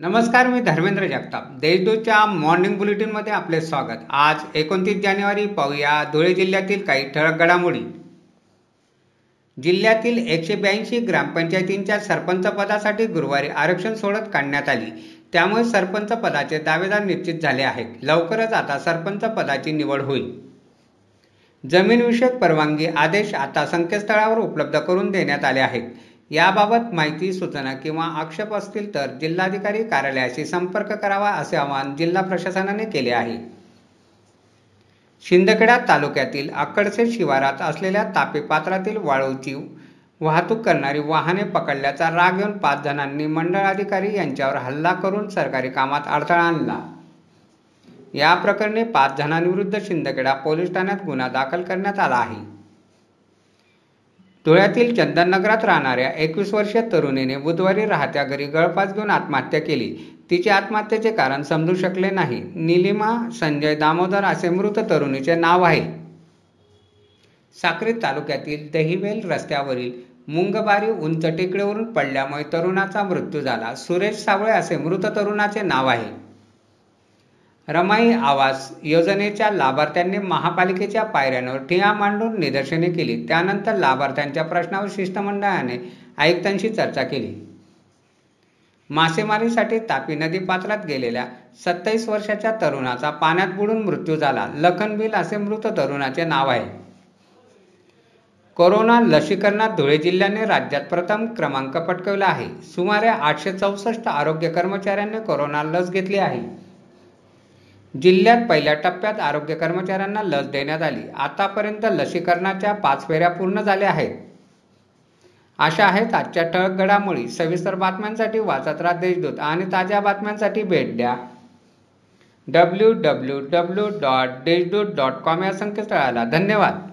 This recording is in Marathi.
नमस्कार मी धर्मेंद्र जगताप. देशदूतच्या मॉर्निंग बुलेटिनमध्ये आपले स्वागत. आज एकोणतीस जानेवारी पाहूया धुळे जिल्ह्यातील काही ठळक घडामोडी. जिल्ह्यातील एकशे ब्याऐंशी ग्रामपंचायतींच्या सरपंच पदासाठी गुरुवारी आरक्षण सोडत काढण्यात आली. त्यामुळे सरपंच पदाचे दावेदार निश्चित झाले आहेत. लवकरच आता सरपंच पदाची निवड होईल. जमीनविषयक परवानगी आदेश आता संकेतस्थळावर उपलब्ध करून देण्यात आले आहेत. याबाबत माहिती सूचना किंवा आक्षेप असतील तर जिल्हाधिकारी कार्यालयाशी संपर्क करावा असे आवाहन जिल्हा प्रशासनाने केले आहे. शिंदखेडा तालुक्यातील अक्कडसे शिवारात असलेल्या तापी पात्रातील वाळूची वाहतूक करणारी वाहने पकडल्याचा राग येऊन पाच जणांनी मंडळ अधिकारी यांच्यावर हल्ला करून सरकारी कामात अडथळा आणला. या प्रकरणी पाच जणांविरुद्ध शिंदखेडा पोलीस ठाण्यात गुन्हा दाखल करण्यात आला आहे. धुळ्यातील चंदननगरात राहणाऱ्या एकवीस वर्षीय तरुणीने बुधवारी राहत्या घरी गळफास घेऊन आत्महत्या केली. तिचे आत्महत्येचे कारण समजू शकले नाही. निलिमा संजय दामोदर असे मृत तरुणीचे नाव आहे. साक्री तालुक्यातील दहिवेल रस्त्यावरील मुंगबारी उंच टेकडीवरून पडल्यामुळे तरुणाचा मृत्यू झाला. सुरेश सावळे असे मृत तरुणाचे नाव आहे. रमाई आवास योजनेच्या लाभार्थ्यांनी महापालिकेच्या पायऱ्यांवर ठिया मांडून निदर्शने केली. त्यानंतर लाभार्थ्यांच्या प्रश्नावर शिष्टमंडळाने आयुक्तांशी चर्चा केली. मासेमारीसाठी तापी नदी पात्रात गेलेल्या सत्तावीस वर्षाच्या तरुणाचा पाण्यात बुडून मृत्यू झाला. लखनबिल असे मृत तरुणाचे नाव आहे. कोरोना लसीकरणात धुळे जिल्ह्याने राज्यात प्रथम क्रमांक पटकवला आहे. सुमारे आठशे चौसष्ट आरोग्य कर्मचाऱ्यांनी कोरोना लस घेतली आहे. जिल्ह्यात पहिल्या टप्प्यात आरोग्य कर्मचाऱ्यांना लस देण्यात आली. आतापर्यंत लसीकरणाच्या पाच फेऱ्या पूर्ण झाल्या आहेत. अशा आहेत आजच्या ठळक घडामोडी. सविस्तर बातम्यांसाठी वाचत राहा देशदूत आणि ताज्या बातम्यांसाठी भेट द्या. W W W dot Deshdoot dot com या संकेतस्थळाला. धन्यवाद.